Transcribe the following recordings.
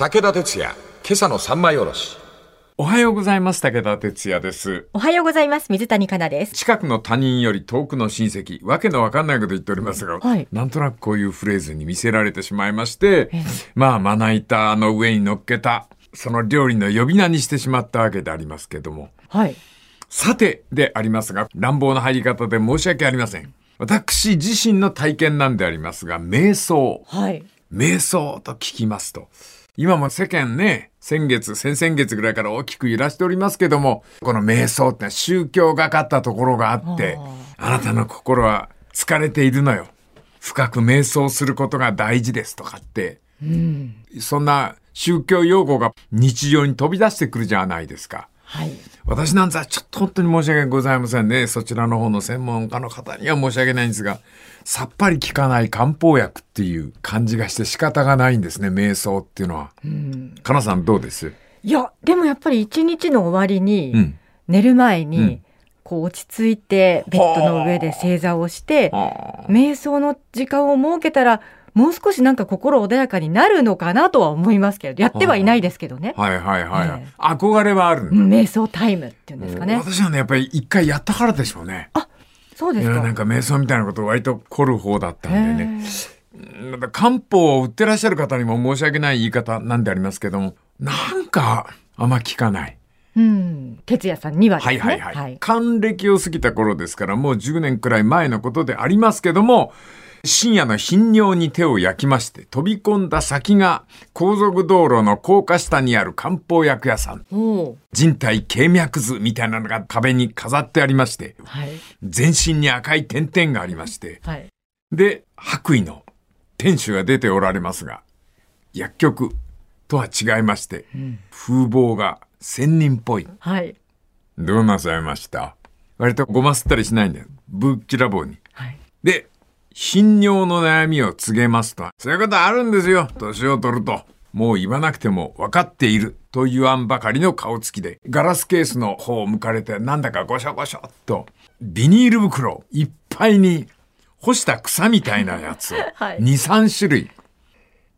武田鉄矢、今朝の三枚おろし。おはようございます。武田哲也です。おはようございます。水谷香奈です。近くの他人より遠くの親戚、わけのわかんないこと言っておりますが、はいなんとなくこういうフレーズに見せられてしまいまして、まあ、まな板の上に乗っけた、その料理の呼び名にしてしまったわけでありますけども。はい。さてでありますが、乱暴な入り方で申し訳ありません。私自身の体験なんでありますが、瞑想。はい。瞑想と聞きますと、今も世間ね、先月、先々月ぐらいから大きく揺らしておりますけども、この瞑想って宗教がかったところがあって、あなたの心は疲れているのよ。深く瞑想することが大事ですとかって、そんな宗教用語が日常に飛び出してくるじゃないですか。はい。私なんざちょっと本当に申し訳ございませんね。そちらの方の専門家の方には申し訳ないんですが、さっぱり効かない漢方薬っていう感じがして仕方がないんですね、瞑想っていうのは。かなさんどうです？いや、でもやっぱり一日の終わりに、うん。寝る前に、うん。こう落ち着いてベッドの上で正座をして、あ。瞑想の時間を設けたら、もう少しなんか心穏やかになるのかなとは思いますけど、やってはいないですけどね。はいはいはい、ええ憧れはあるんだうん瞑想タイムっていうんですかね。私はね、やっぱり一回やったからでしょうね。そうですか。なんか瞑想みたいなこと割と凝る方だったんでね。なんか漢方を売ってらっしゃる方にも申し訳ない言い方なんでありますけども、なんかあんま聞かない。うん。哲也さんにはですね。はいはいはい。還暦を過ぎた頃ですから、もう10年くらい前のことでありますけども、深夜の頻尿に手を焼きまして、飛び込んだ先が高速道路の高架下にある漢方薬屋さん。人体経脈図みたいなのが壁に飾ってありまして、はい。全身に赤い点々がありまして、はい。で、白衣の店主が出ておられますが、薬局とは違いまして、風貌が仙人っぽい。はい。どうなさいました？割とごますったりしないんだよ。ぶっきらぼうに。はい。で、頻尿の悩みを告げますと、そういうことあるんですよ。年を取ると。もう言わなくても分かっていると言わんばかりの顔つきで、ガラスケースの方を向かれて、なんだかゴショゴショっと、ビニール袋いっぱいに干した草みたいなやつを、はい2、3種類、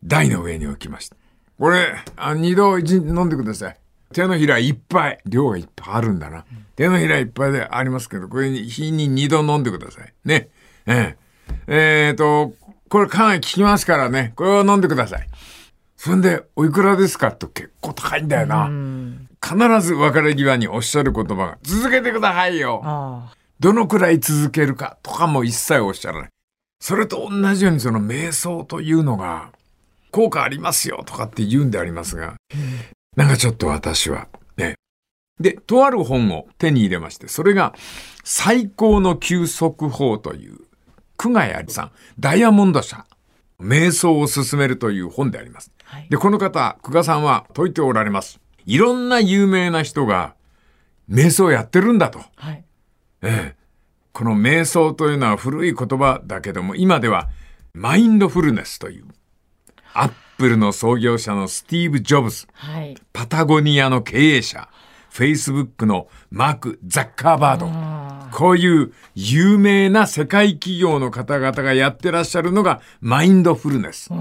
台の上に置きました。これ、あ二度飲んでください。手のひらいっぱい。量がいっぱいあるんだな。手のひらいっぱいでありますけど、これに日に二度飲んでください。ね。ええ。えーと、これかなり効きますからね。これを飲んでください。そんで、おいくらですか？と結構高いんだよな。必ず別れ際におっしゃる言葉が、続けてくださいよ。どのくらい続けるかとかも一切おっしゃらない。それと同じようにその瞑想というのが効果ありますよとかって言うんでありますが、なんかちょっと私はね。で、とある本を手に入れまして、それが最高の休息法という久我谷さん、ダイヤモンド社、瞑想を進めるという本であります。はい。で、この方、久我さんは説いておられます。いろんな有名な人が瞑想をやってるんだと。はい。ええ、この瞑想というのは古い言葉だけども、今ではマインドフルネスという、アップルの創業者のスティーブ・ジョブズ、はい。パタゴニアの経営者、フェイスブックのマーク・ザッカーバード、あこういう有名な世界企業の方々がやってらっしゃるのがマインドフルネス。日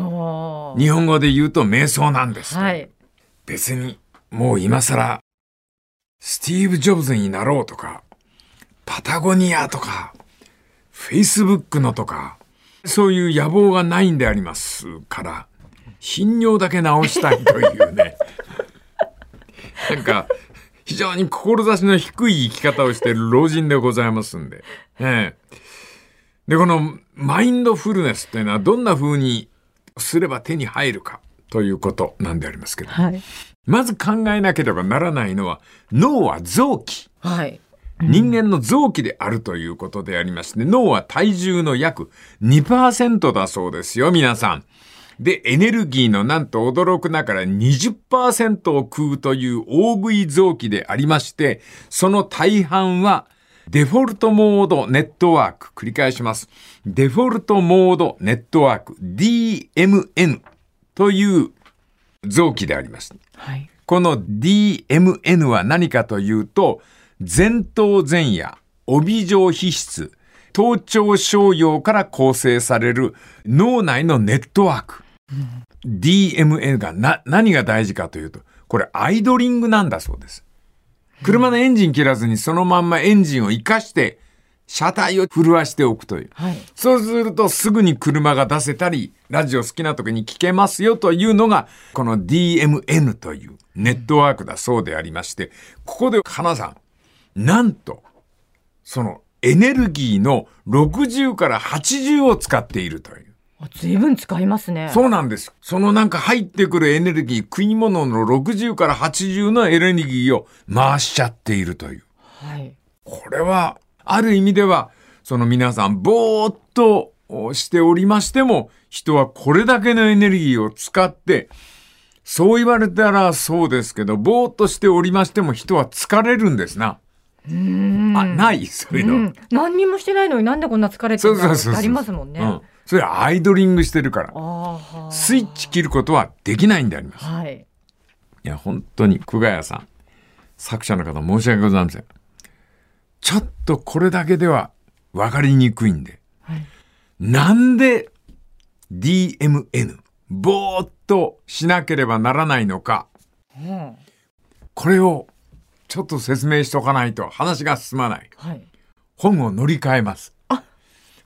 本語で言うと瞑想なんです。はい。別にもう今更スティーブ・ジョブズになろうとかパタゴニアとかフェイスブックのとかそういう野望がないんでありますから頻尿だけ直したいというね なんか非常に志の低い生き方をしている老人でございますんで。ええで、このマインドフルネスというのはどんな風にすれば手に入るかということなんでありますけど。はい。まず考えなければならないのは、脳は臓器。はい。人間の臓器であるということでありまして、脳は体重の約2%だそうですよ、皆さん。で、エネルギーのなんと驚くながら20%を食うという大食い臓器でありまして、その大半はデフォルトモードネットワーク。繰り返します。デフォルトモードネットワーク。DMN という臓器であります。はい。この DMN は何かというと、前頭前野、帯状皮質、頭頂小葉から構成される脳内のネットワーク。DMN がな、何が大事かというと、これアイドリングなんだそうです。車のエンジン切らずにそのまんまエンジンを活かして、車体を震わしておくという。はい。そうするとすぐに車が出せたり、ラジオ好きな時に聞けますよというのが、この DMN というネットワークだそうでありまして、ここで花さん、なんと、そのエネルギーの60から80を使っているという。あ随分使いますね。そうなんです。そのなんか入ってくるエネルギー、食い物の60から80のエネルギーを回しちゃっているという。はい。これは、ある意味では、その皆さん、ぼーっとしておりましても、人はこれだけのエネルギーを使って、そう言われたらそうですけど、ぼーっとしておりましても人は疲れるんですな。あ、ないそういうの。うん。何にもしてないのになんでこんな疲れてるんだろうってありますもんね。うん。それはアイドリングしてるから。スイッチ切ることはできないんであります。はい。いや、本当に、久我谷さん、作者の方申し訳ございません。ちょっとこれだけでは分かりにくいんで、はい。なんで DMN、ぼーっとしなければならないのか、うん。これをちょっと説明しとかないと話が進まない。はい。本を乗り換えます。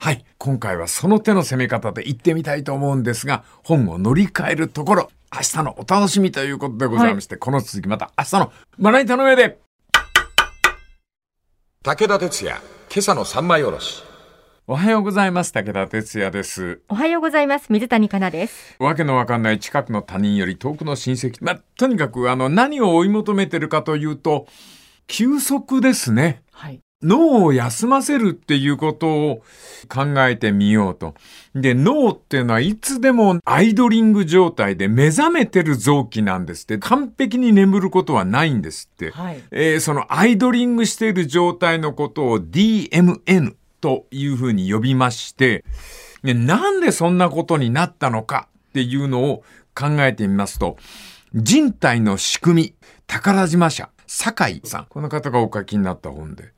あはい。今回はその手の攻め方で行ってみたいと思うんですが、本を乗り換えるところ、明日のお楽しみということでございまして、この続きまた明日のまな板の上で武田鉄矢、今朝の三枚おろし。おはようございます。武田哲也です。おはようございます。水谷香奈です。わけのわかんない近くの他人より遠くの親戚。まあ、とにかく、あの、何を追い求めてるかというと、休息ですね。はい。脳を休ませるっていうことを考えてみようと。で、脳っていうのはいつでもアイドリング状態で目覚めてる臓器なんですって。完璧に眠ることはないんですって。はい。えーそのアイドリングしている状態のことを DMN というふうに呼びまして、ねなんでそんなことになったのかっていうのを考えてみますと、人体の仕組み、宝島社、酒井さん、この方がお書きになった本で、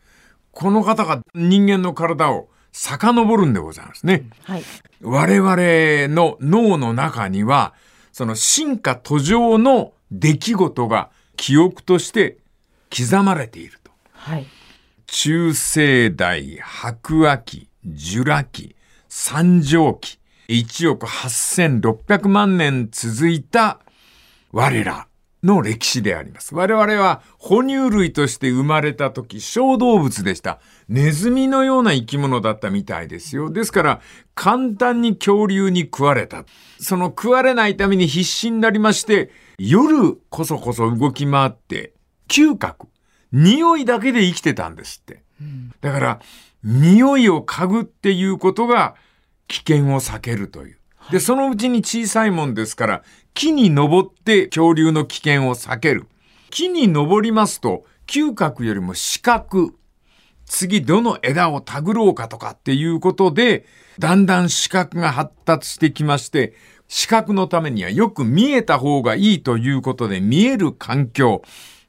この方が人間の体を遡るんでございますね。はい。我々の脳の中には、その進化途上の出来事が記憶として刻まれていると。はい。中生代、白亜紀、ジュラ紀、三畳紀、1億8600万年続いた我らの歴史であります。我々は哺乳類として生まれた時、小動物でした。ネズミのような生き物だったみたいですよ。ですから、簡単に恐竜に食われた。その食われないために必死になりまして、夜こそこそ動き回って、嗅覚、匂いだけで生きてたんですって。だから、匂いを嗅ぐっていうことが危険を避けるという。で、そのうちに小さいもんですから、木に登って恐竜の危険を避ける。木に登りますと、嗅覚よりも視覚。次どの枝を手繰ろうかとかっていうことで、だんだん視覚が発達してきまして、視覚のためにはよく見えた方がいいということで見える環境。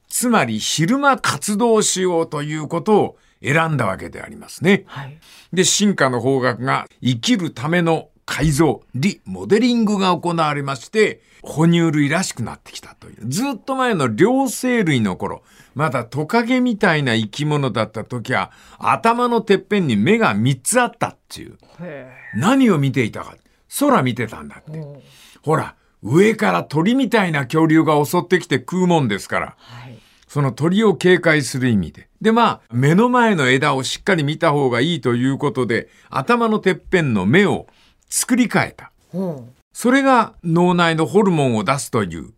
つまり昼間活動しようということを選んだわけでありますね。はい。で、進化の方角が生きるための改造、リ、モデリングが行われまして、哺乳類らしくなってきたという。ずっと前の両生類の頃、まだトカゲみたいな生き物だった時は、頭のてっぺんに目が3つあったっていう。へ何を見ていたか。空見てたんだって。え。ほら、上から鳥みたいな恐竜が襲ってきて食うもんですから。はい。その鳥を警戒する意味で。で、まあ、目の前の枝をしっかり見た方がいいということで、頭のてっぺんの目を作り変えた。ほそれが脳内のホルモンを出すという、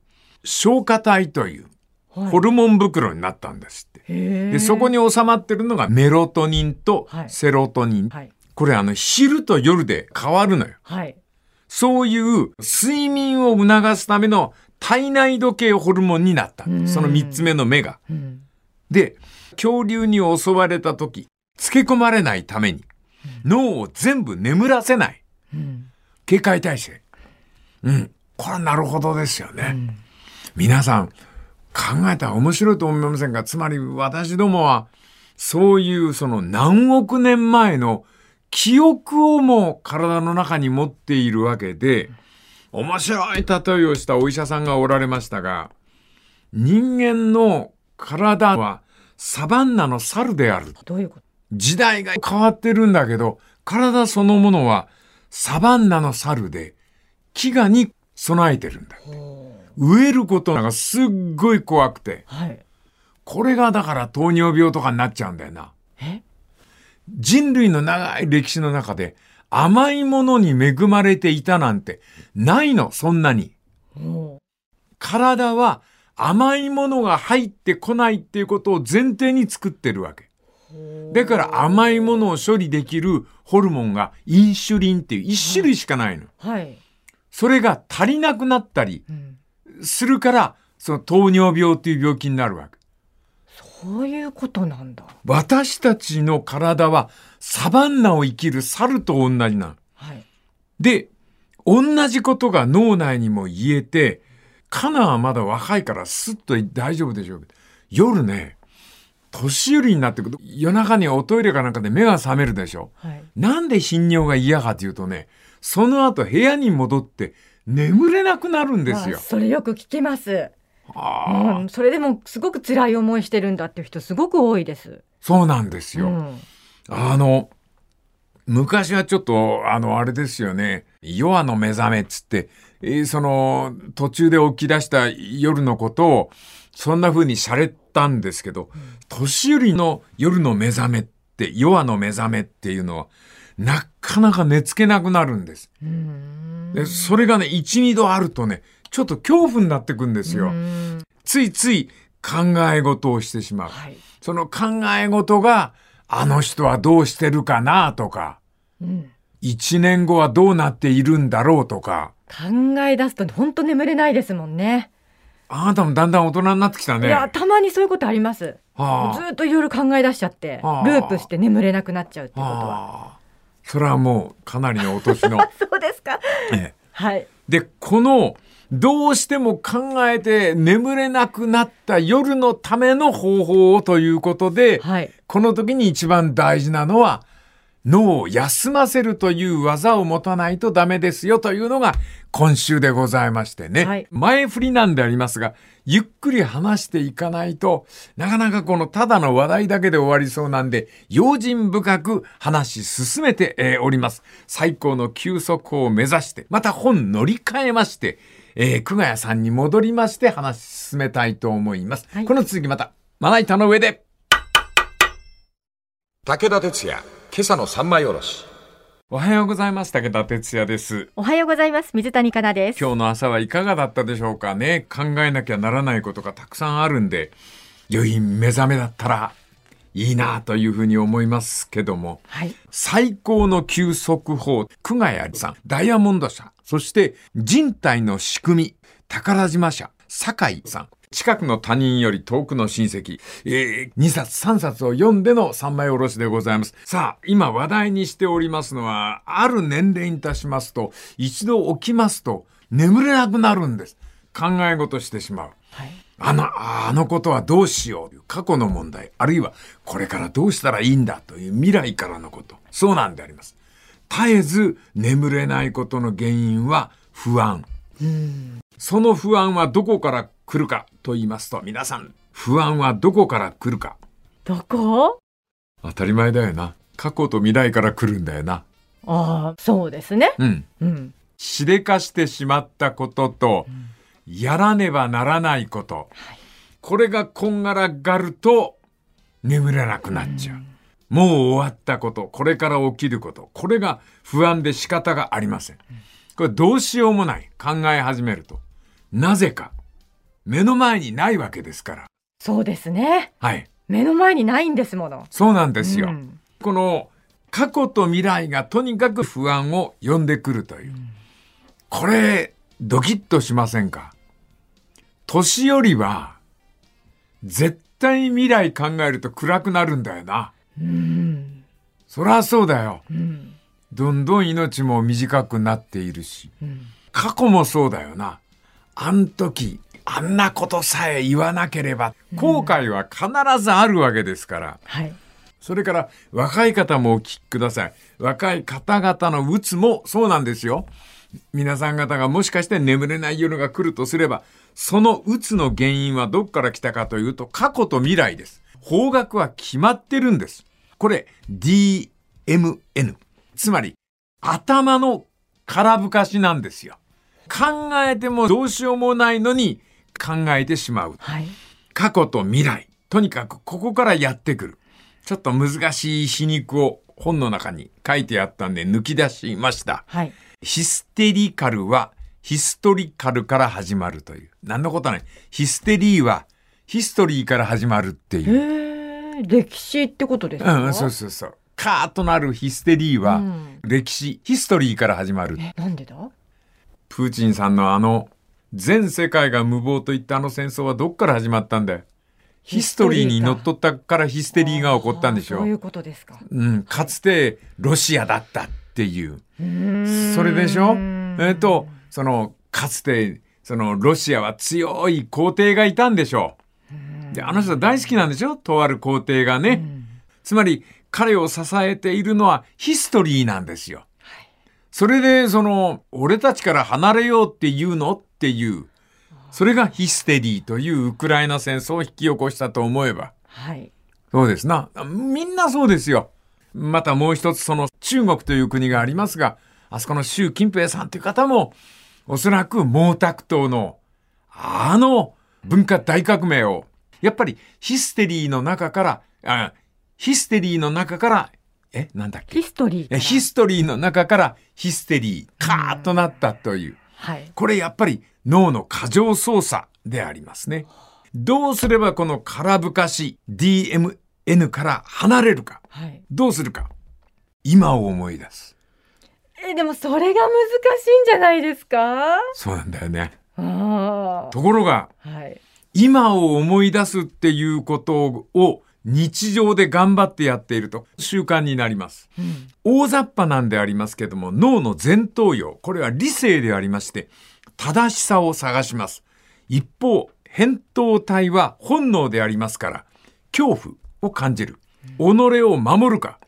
消化体という。ホルモン袋になったんですって。で、そこに収まってるのがメロトニンとはいセロトニン。はい。これあの、昼と夜で変わるのよ。はい。そういう睡眠を促すための体内時計ホルモンになった。その三つ目の目が。うん。で、恐竜に襲われた時、つけ込まれないために、脳を全部眠らせない。うん。警戒体制。うん。これはなるほどですよね。皆さん、考えたら面白いと思いませんが、つまり私どもは、そういうその何億年前の記憶をも体の中に持っているわけで、面白い例えをしたお医者さんがおられましたが、人間の体はサバンナの猿である。どういうこと？時代が変わってるんだけど、体そのものはサバンナの猿で、飢餓に備えてるんだ。植えることがすっごい怖くて、はい。これがだから糖尿病とかになっちゃうんだよな。え？人類の長い歴史の中で甘いものに恵まれていたなんてないの、そんなに。も体は甘いものが入ってこないっていうことを前提に作ってるわけ。だから甘いものを処理できるホルモンがインシュリンっていう一種類しかないの。う、はい。それが足りなくなったりうん。するから、その糖尿病っていう病気になるわけ。そういうことなんだ。私たちの体はサバンナを生きる猿と同じなの。はい。で、同じことが脳内にも言えて、カナはまだ若いからスッと大丈夫でしょうけど、夜ね、年寄りになってくると夜中におトイレかなんかで目が覚めるでしょ。はい。なんで頻尿が嫌かというとね、その後部屋に戻って眠れなくなるんですよあ。それよく聞きます。うん。それでもすごく辛い思いしてるんだっていう人すごく多いです。そうなんですよ。うん。あの、昔はちょっと、あの、あれですよね。夜の目覚めっつって、えーその、途中で起き出した夜のことを、そんな風に洒落たんですけど、年寄りの夜の目覚めって、夜の目覚めっていうのは、なかなか寝つけなくなるんです。うん。でそれがね、一、二度あるとね、ちょっと恐怖になってくんですよ。うんついつい考え事をしてしまう。はい。その考え事が、あの人はどうしてるかなとか、うん。一年後はどうなっているんだろうとか、考え出すと本当眠れないですもんね。あなたもだんだん大人になってきたね。いや、たまにそういうことあります。はずーっといろいろ考え出しちゃって、ルはあープして眠れなくなっちゃうってあ、ことは。はあ、それはもうかなりのお年の。そうですか。ええはい。で、この、どうしても考えて眠れなくなった夜のための方法をということで、はい。この時に一番大事なのは、脳を休ませるという技を持たないとダメですよというのが今週でございましてね。はい前振りなんでありますが、ゆっくり話していかないとなかなかこのただの話題だけで終わりそうなんで、用心深く話し進めて、えーおります。最高の休息を目指して、また本乗り換えまして、えー、久我谷さんに戻りまして話し進めたいと思います。はいこの続きまた、まな板の上で。武田鉄矢、今朝の三枚おろし。おはようございます。武田哲也です。おはようございます。水谷香奈です。今日の朝はいかがだったでしょうかね。考えなきゃならないことがたくさんあるんで、良い目覚めだったらいいなというふうに思いますけども、はい。最高の休息法、久我谷さん、ダイヤモンド社、そして人体の仕組み、宝島社、酒井さん、近くの他人より遠くの親戚、えー、2冊3冊を読んでの三枚おろしでございます。さあ、今話題にしておりますのは、ある年齢に達しますと、一度起きますと眠れなくなるんです。考え事してしまう。はい。あの、ああのことはどうしよう。過去の問題、あるいはこれからどうしたらいいんだ？という未来からのこと。そうなんであります。絶えず眠れないことの原因は不安。その不安はどこから来るかと言いますと、皆さん、不安はどこから来るか。どこ？当たり前だよな。過去と未来から来るんだよな。ああ、そうですね。うん。うん。しでかしてしまったことと、やらねばならないこと、これがこんがらがると眠れなくなっちゃう。もう終わったこと、これから起きること、これが不安で仕方がありません。これどうしようもない。考え始めると。なぜか。目の前にないわけですから。そうですね。はい。目の前にないんですもの。そうなんですよ。うんこの過去と未来がとにかく不安を呼んでくるという。これ、ドキッとしませんか？年寄りは、絶対未来考えると暗くなるんだよな。うん。そりゃそうだよ。うん。どんどん命も短くなっているし。うん。過去もそうだよな。あん時、あんなことさえ言わなければ、後悔は必ずあるわけですから。はい。それから若い方もお聞きください。若い方々の鬱もそうなんですよ。皆さん方がもしかして眠れない夜が来るとすれば、そのうつの原因はどっから来たかというと、過去と未来です。方角は決まってるんです。これ、DMN。つまり、頭の空ぶかしなんですよ。考えてもどうしようもないのに考えてしまう。はい。過去と未来。とにかくここからやってくる。ちょっと難しい皮肉を本の中に書いてあったんで抜き出しました。はい。ヒステリカルはヒストリカルから始まるという。何のことはない。ヒステリーはヒストリーから始まるっていう。歴史ってことですか？うん、そうそうそう。カーッとなるヒステリーはうん歴史、ヒストリーから始まる。え、なんでだ？プーチンさんのあの全世界が無謀といったあの戦争はどっから始まったんだよ。ヒストリーにのっとったからヒステリーが起こったんでしょそういうことですか。うん、かつてロシアだったっていう。うそれでしょ？えっ、と、その、かつて、その、ロシアは強い皇帝がいたんでしょう。で、あの人大好きなんでしょ？とある皇帝がね。つまり、彼を支えているのはヒストリーなんですよ。それで、その、俺たちから離れようっていうの？っていう、それがヒステリーというウクライナ戦争を引き起こしたと思えば。はい。そうですな。みんなそうですよ。またもう一つその中国という国がありますが、あそこの習近平さんという方も、おそらく毛沢東のあの文化大革命を、やっぱりヒステリーの中から、あヒステリーの中から、え、なんだっけ？ヒストリーヒストリーの中からヒステリー、カーッとなったという。はい。これやっぱり脳の過剰操作でありますね。どうすればこの空ぶかし DMN から離れるか。はい。どうするか。今を思い出す。え、でもそれが難しいんじゃないですか？そうなんだよね。あところが、あ。はい。今を思い出すっていうことを日常で頑張ってやっていると習慣になります。うん。大雑把なんでありますけども、脳の前頭葉、これは理性でありまして、正しさを探します。一方、扁桃体は本能でありますから、恐怖を感じる。己を守るか、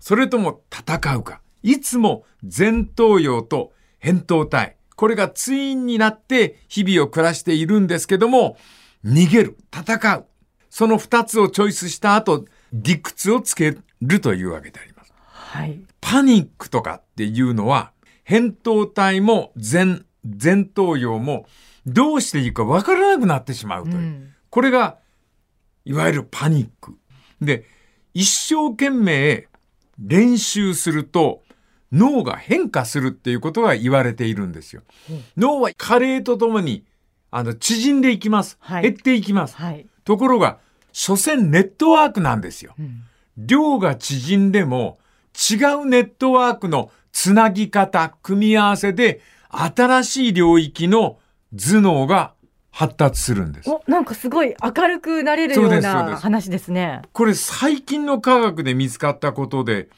それとも戦うか。いつも前頭葉と扁桃体、これがツインになって日々を暮らしているんですけども、逃げる、戦う。その二つをチョイスした後、理屈をつけるというわけであります。はい。パニックとかっていうのは、扁桃体も前、前頭葉もどうしていいかわからなくなってしまうという。うんこれが、いわゆるパニック。で、一生懸命練習すると脳が変化するっていうことが言われているんですよ。脳は加齢とともに、あの、縮んでいきます。はい減っていきます。はい。ところが、所詮ネットワークなんですよ。うん量が縮んでも違うネットワークのつなぎ方、組み合わせで新しい領域の頭脳が発達するんです。お、なんかすごい明るくなれるような話ですね。これ最近の科学で見つかったことで、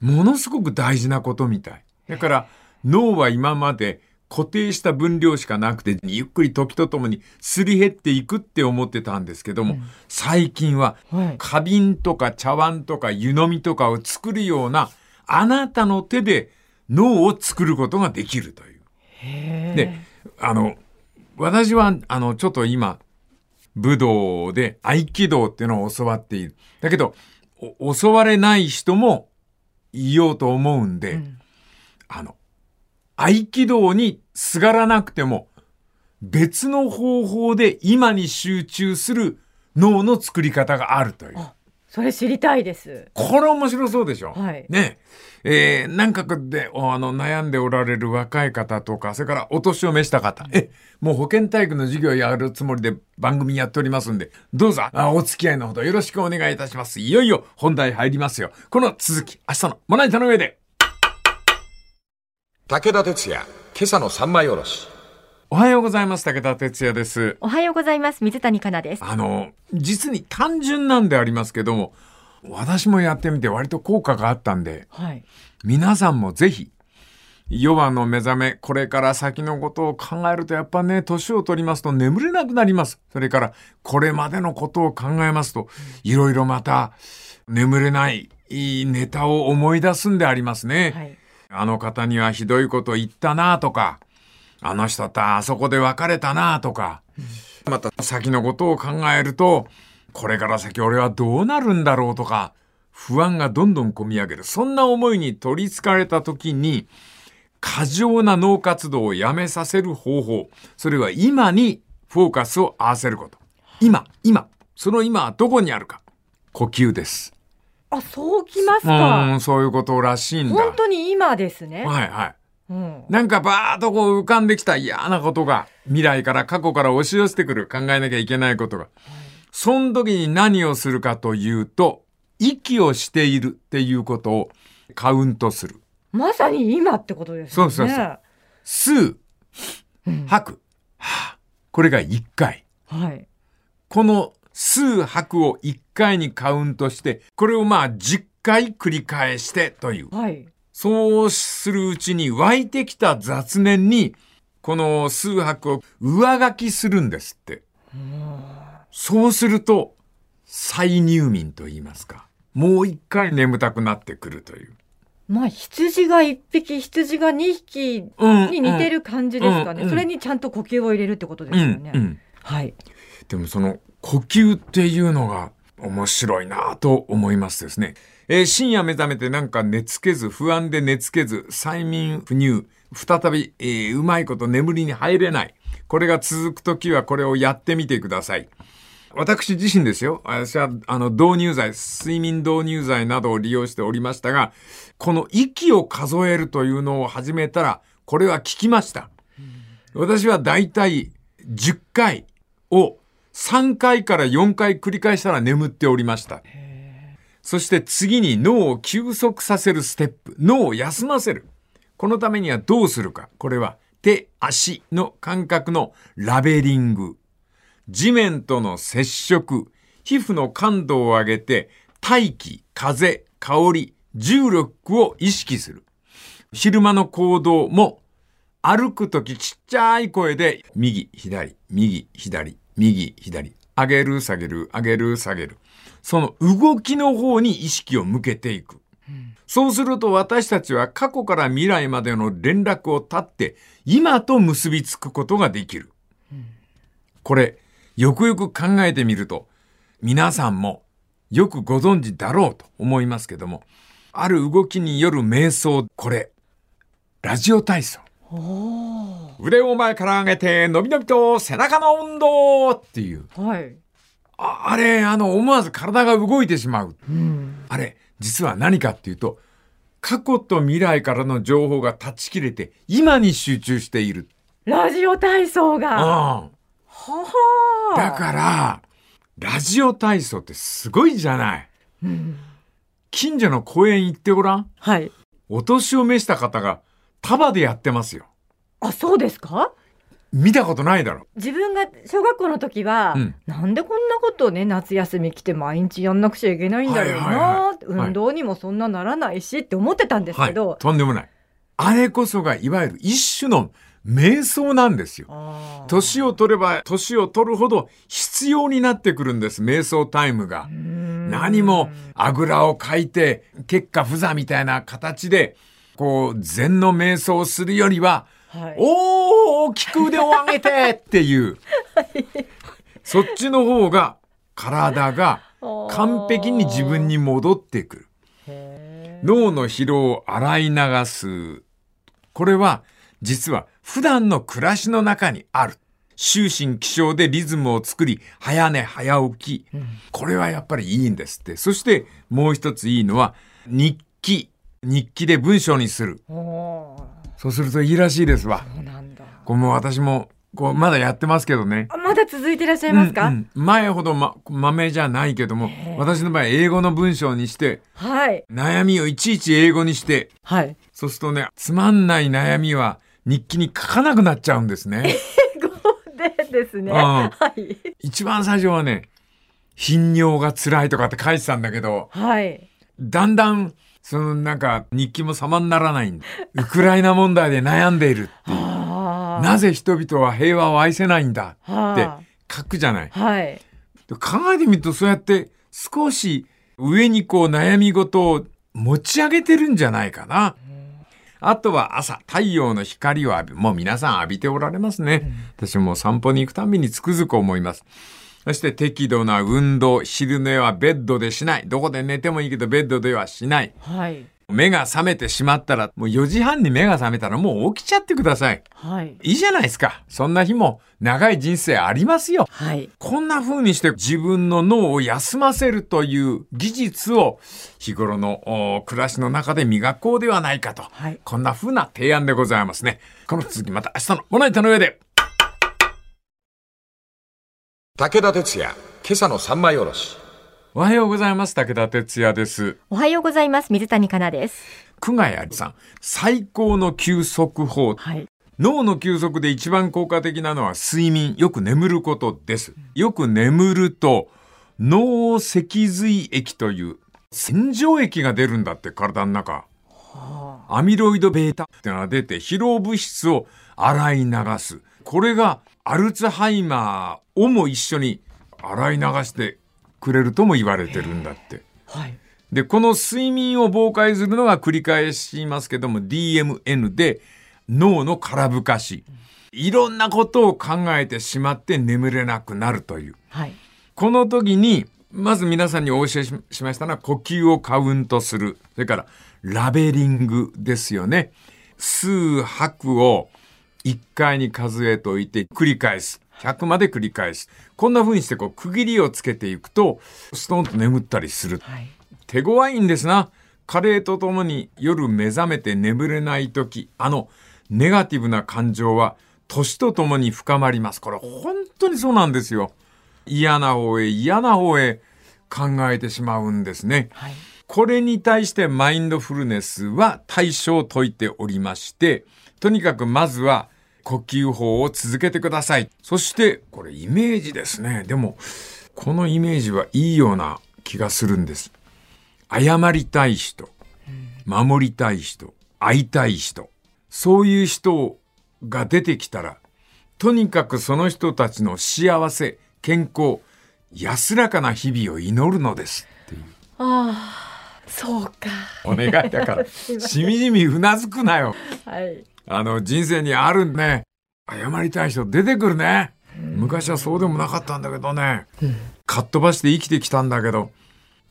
ものすごく大事なことみたい。だから脳は今まで固定した分量しかなくて、ゆっくり時とともにすり減っていくって思ってたんですけども、最近ははい。花瓶とか茶碗とか湯飲みとかを作るような、あなたの手で脳を作ることができるという。で、あの、私は、あの、ちょっと今、武道で合気道っていうのを教わっている。だけど、お教われない人もいようと思うんで、うんあの、合気道にすがらなくても、別の方法で今に集中する脳の作り方があるという。それ知りたいです。これ面白そうでしょ？はいねえ。えー、なんかでおあの悩んでおられる若い方とか、それからお年を召した方、え、もう保健体育の授業やるつもりで番組やっておりますんで、どうぞあお付き合いのほどよろしくお願いいたします。いよいよ本題入りますよ。この続き、明日のまな板の上で。武田鉄矢、今朝の三枚おろし。おはようございます。武田哲也です。おはようございます。水谷香奈です。あの、実に単純なんでありますけども、私もやってみて割と効果があったんで、はい。皆さんもぜひ、夜晚の目覚め、これから先のことを考えると、やっぱね、年を取りますと眠れなくなります。それから、これまでのことを考えますと、いろいろまた、眠れないいいネタを思い出すんでありますね。はい。あの方にはひどいこと言ったなとか、あの人とあそこで別れたなとか、また先のことを考えると、これから先俺はどうなるんだろうとか、不安がどんどん込み上げる。そんな思いに取り憑かれた時に、過剰な脳活動をやめさせる方法。それは今にフォーカスを合わせること。今、今。その今はどこにあるか。呼吸です。あ、そうきますうか。ん、そういうことらしいんだ。本当に今ですね。はいはい。うん。なんかバーッとこう浮かんできた嫌なことが、未来から過去から押し寄せてくる考えなきゃいけないことが。その時に何をするかというと、息をしているっていうことをカウントする。まさに今ってことですよね。そうそうそう吸う、吐く、はぁこれが1回。はい。この吸う吐くを1回にカウントして、これをまあ10回繰り返してという。はい。そうするうちに湧いてきた雑念に、この数拍を上書きするんですって。そうすると、再入眠と言いますか。もう一回眠たくなってくるという。まあ、羊が一匹、羊が二匹うんに似てる感じですかね。うんうんそれにちゃんと呼吸を入れるってことですうよね。んうん。はい。でもその呼吸っていうのが面白いなと思いますですね。えー深夜目覚めてなんか寝つけず、不安で寝つけず、催眠不入、再び、えーうまいこと眠りに入れない。これが続くときはこれをやってみてください。私自身ですよ。私は、あの、導入剤、睡眠導入剤などを利用しておりましたが、この息を数えるというのを始めたら、これは効きました。私はだいたい10回を3回から4回繰り返したら眠っておりました。そして次に脳を休息させるステップ。脳を休ませる。このためにはどうするか。これは手、足の感覚のラベリング。地面との接触。皮膚の感度を上げて大気、風、香り、重力を意識する。昼間の行動も歩くときちっちゃい声で、右、左、右、左、右、左、上げる、下げる、上げる、下げる。その動きの方に意識を向けていく。そうすると私たちは過去から未来までの連絡を絶って、今と結びつくことができる。これ、よくよく考えてみると、皆さんもよくご存知だろうと思いますけども、ある動きによる瞑想、これ、ラジオ体操。腕を前から上げて、伸び伸びと背中の運動っていう。はい。ああれ、あの、思わず体が動いてしまう。うん。あれ、実は何かっていうと、過去と未来からの情報が断ち切れて、今に集中している。ラジオ体操が。はうん。はだから、ラジオ体操ってすごいじゃない。うん近所の公園行ってごらん。はい。お年を召した方が束でやってますよ。あ、そうですか？見たことないだろ。自分が小学校の時は、うんなんでこんなことをね夏休み来て毎日やんなくちゃいけないんだろうな、はいはいはい運動にもそんなならないしって思ってたんですはい。けど、とんでもない。あれこそがいわゆる一種の瞑想なんですよ。年を取れば年を取るほど必要になってくるんです、瞑想タイムがう。ん何もあぐらをかいて、結果不座みたいな形で、こう、禅の瞑想をするよりは、はい、大きく腕を上げてっていう、そっちの方が体が完璧に自分に戻ってくる。脳の疲労を洗い流す。これは実は普段の暮らしの中にある。終身起床でリズムを作り、早寝早起き。これはやっぱりいいんですって。そしてもう一ついいのは日記。日記で文章にする。そうするといいらしいですわ。そうなんだ。こうもう私もこうまだやってますけどね。あまだ続いていらっしゃいますか、うんうん。前ほどま、豆じゃないけども、私の場合英語の文章にして、はい。悩みをいちいち英語にして、はい。そうするとね、つまんない悩みは日記に書かなくなっちゃうんですね。英語でですね。うん。はい。一番最初はね、頻尿が辛いとかって書いてたんだけど、はい。だんだん、そのなんか日記も様にならないんだ。ウクライナ問題で悩んでいるっていう。なぜ人々は平和を愛せないんだっては書くじゃない。あはいで考えてみるとそうやって少し上にこう悩み事を持ち上げてるんじゃないかな。あとは朝、太陽の光を浴び、もう皆さん浴びておられますね。私も散歩に行くたびにつくづく思います。そして適度な運動、昼寝はベッドでしない。どこで寝てもいいけどベッドではしない。はい。目が覚めてしまったら、もう4時半に目が覚めたらもう起きちゃってください。はい。いいじゃないですか。そんな日も長い人生ありますよ。はい。こんな風にして自分の脳を休ませるという技術を日頃のお暮らしの中で磨こうではないかと。はいこんな風な提案でございますね。この続きまた明日のモナイトの上で。武田鉄矢、今朝の三枚おろし。おはようございます。武田哲也です。おはようございます。水谷香奈です。久我谷さん、最高の休息法。はい。脳の休息で一番効果的なのは睡眠、よく眠ることです。よく眠ると、脳脊髄液という洗浄液が出るんだって体の中。アミロイド β ってのが出て疲労物質を洗い流す。これがアルツハイマーをも一緒に洗い流してくれるとも言われてるんだって。はい。で、この睡眠を妨害するのが繰り返しますけども DMN で脳の空ぶかし。いろんなことを考えてしまって眠れなくなるという。はい。この時に、まず皆さんにお教えししましたのは呼吸をカウントする。それからラベリングですよね。数拍を1回に数えておいて繰り返す。100まで繰り返す。こんな風にしてこう区切りをつけていくと、ストンと眠ったりする。はい。手強いんですな。加齢とともに夜目覚めて眠れない時、あのネガティブな感情は年とともに深まります。これ本当にそうなんですよ。嫌な方へ嫌な方へ考えてしまうんですね。はい。これに対してマインドフルネスは対処を説いておりまして、とにかくまずは呼吸法を続けてください。そして、これイメージですね。でも、このイメージはいいような気がするんです。謝りたい人、守りたい人、会いたい人、そういう人が出てきたら、とにかくその人たちの幸せ、健康、安らかな日々を祈るのですっていう。ああ、そうか。お願いだから、しみじみうなずくなよ。はい。あの、人生にあるね。謝りたい人出てくるね。昔はそうでもなかったんだけどね。かっ飛ばして生きてきたんだけど、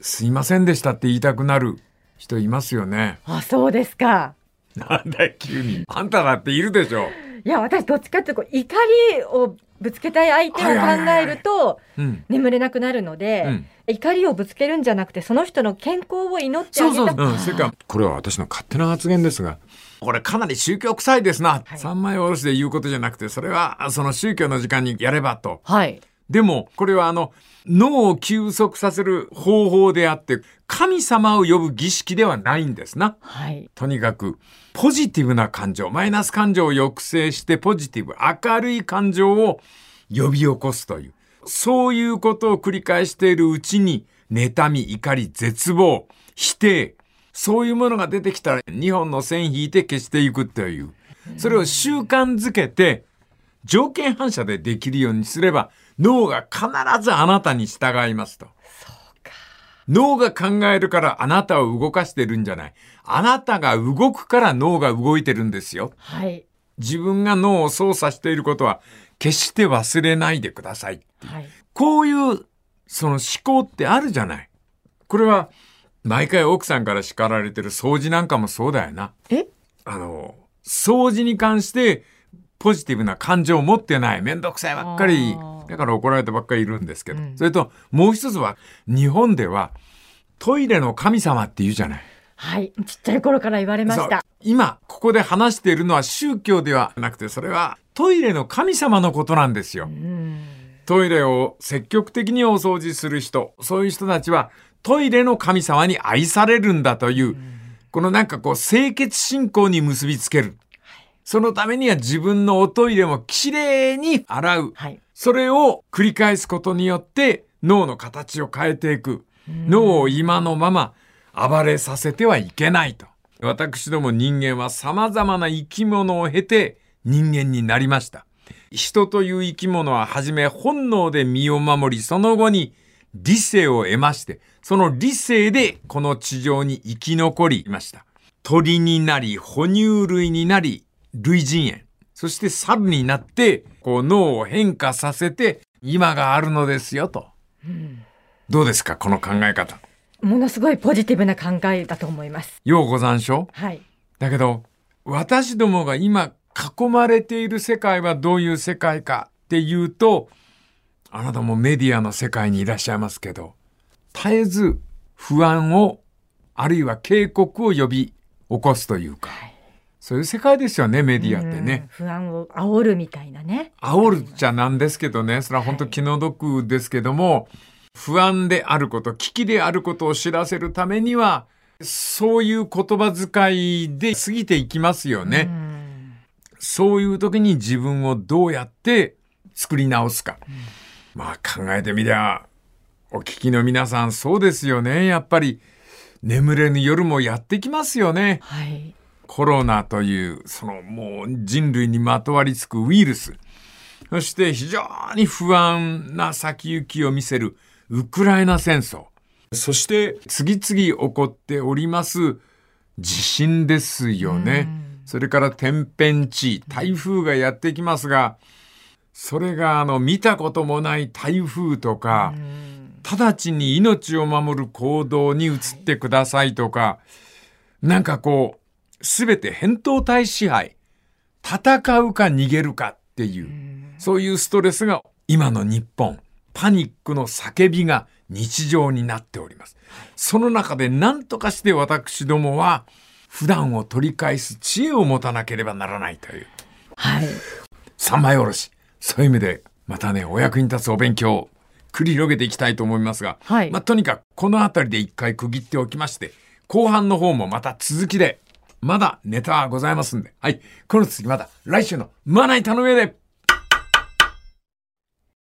すいませんでしたって言いたくなる人いますよね。あ、そうですか。なんだよ、急に。あんただっているでしょ。いや、私どっちかっていうと怒りをぶつけたい相手を考えると、うん。眠れなくなるので、うん怒りをぶつけるんじゃなくて、その人の健康を祈ってあげた。そうそう。うん。それから、これは私の勝手な発言ですが、これかなり宗教臭いですな。はい三枚おろしで言うことじゃなくて、それはその宗教の時間にやればと。はい。でも、これはあの、脳を休息させる方法であって、神様を呼ぶ儀式ではないんですな。はい。とにかく、ポジティブな感情、マイナス感情を抑制して、ポジティブ、明るい感情を呼び起こすという。そういうことを繰り返しているうちに、妬み、怒り、絶望、否定、そういうものが出てきたら、2本の線引いて消していくという。それを習慣づけて、条件反射でできるようにすれば、脳が必ずあなたに従いますと。脳が考えるからあなたを動かしてるんじゃない。あなたが動くから脳が動いてるんですよ。はい。自分が脳を操作していることは決して忘れないでください。はい。こういうその思考ってあるじゃない。これは毎回奥さんから叱られてる掃除なんかもそうだよな。え？あの、掃除に関してポジティブな感情を持ってない。めんどくさいばっかりだから怒られてばっかりいるんですけど。うんそれともう一つは日本ではトイレの神様って言うじゃない。はい。ちっちゃい頃から言われました。今、ここで話しているのは宗教ではなくて、それはトイレの神様のことなんですよ。うん。トイレを積極的にお掃除する人、そういう人たちはトイレの神様に愛されるんだという、このなんかこう清潔信仰に結びつける。そのためには自分のおトイレもきれいに洗う。はい。それを繰り返すことによって脳の形を変えていく。脳を今のまま暴れさせてはいけないと。私ども人間は様々な生き物を経て人間になりました。人という生き物ははじめ本能で身を守り、その後に理性を得まして、その理性でこの地上に生き残りました。鳥になり、哺乳類になり、類人猿。そして猿になって、こう脳を変化させて、今があるのですよと。どうですかこの考え方？ものすごいポジティブな考えだと思います。ようござんしょ？はい。だけど、私どもが今囲まれている世界はどういう世界かっていうと、あなたもメディアの世界にいらっしゃいますけど、絶えず不安を、あるいは警告を呼び起こすというか、そういう世界ですよね、メディアってね。うん不安を煽るみたいなね。煽るじゃなんですけどね、それは本当気の毒ですけども、不安であること、危機であることを知らせるためには、そういう言葉遣いで過ぎていきますよね。うんそういう時に自分をどうやって作り直すか。まあ考えてみりゃ、お聞きの皆さんそうですよね。やっぱり眠れぬ夜もやってきますよね。はい。コロナという、そのもう人類にまとわりつくウイルス。そして非常に不安な先行きを見せるウクライナ戦争。そして次々起こっております地震ですよね。それから天変地、台風がやってきますが、それがあの見たこともない台風とか、直ちに命を守る行動に移ってくださいとか、なんかこう、すべて扁桃体支配、戦うか逃げるかっていう、そういうストレスが今の日本、パニックの叫びが日常になっております。その中で何とかして私どもは、普段を取り返す知恵を持たなければならないという。はい。三枚おろし。そういう意味で、またね、お役に立つお勉強を繰り広げていきたいと思いますが、はい。まあ、とにかくこの辺りで一回区切っておきまして、後半の方もまた続きで、まだネタはございますんで、はい、この続きまた来週のまな板の上で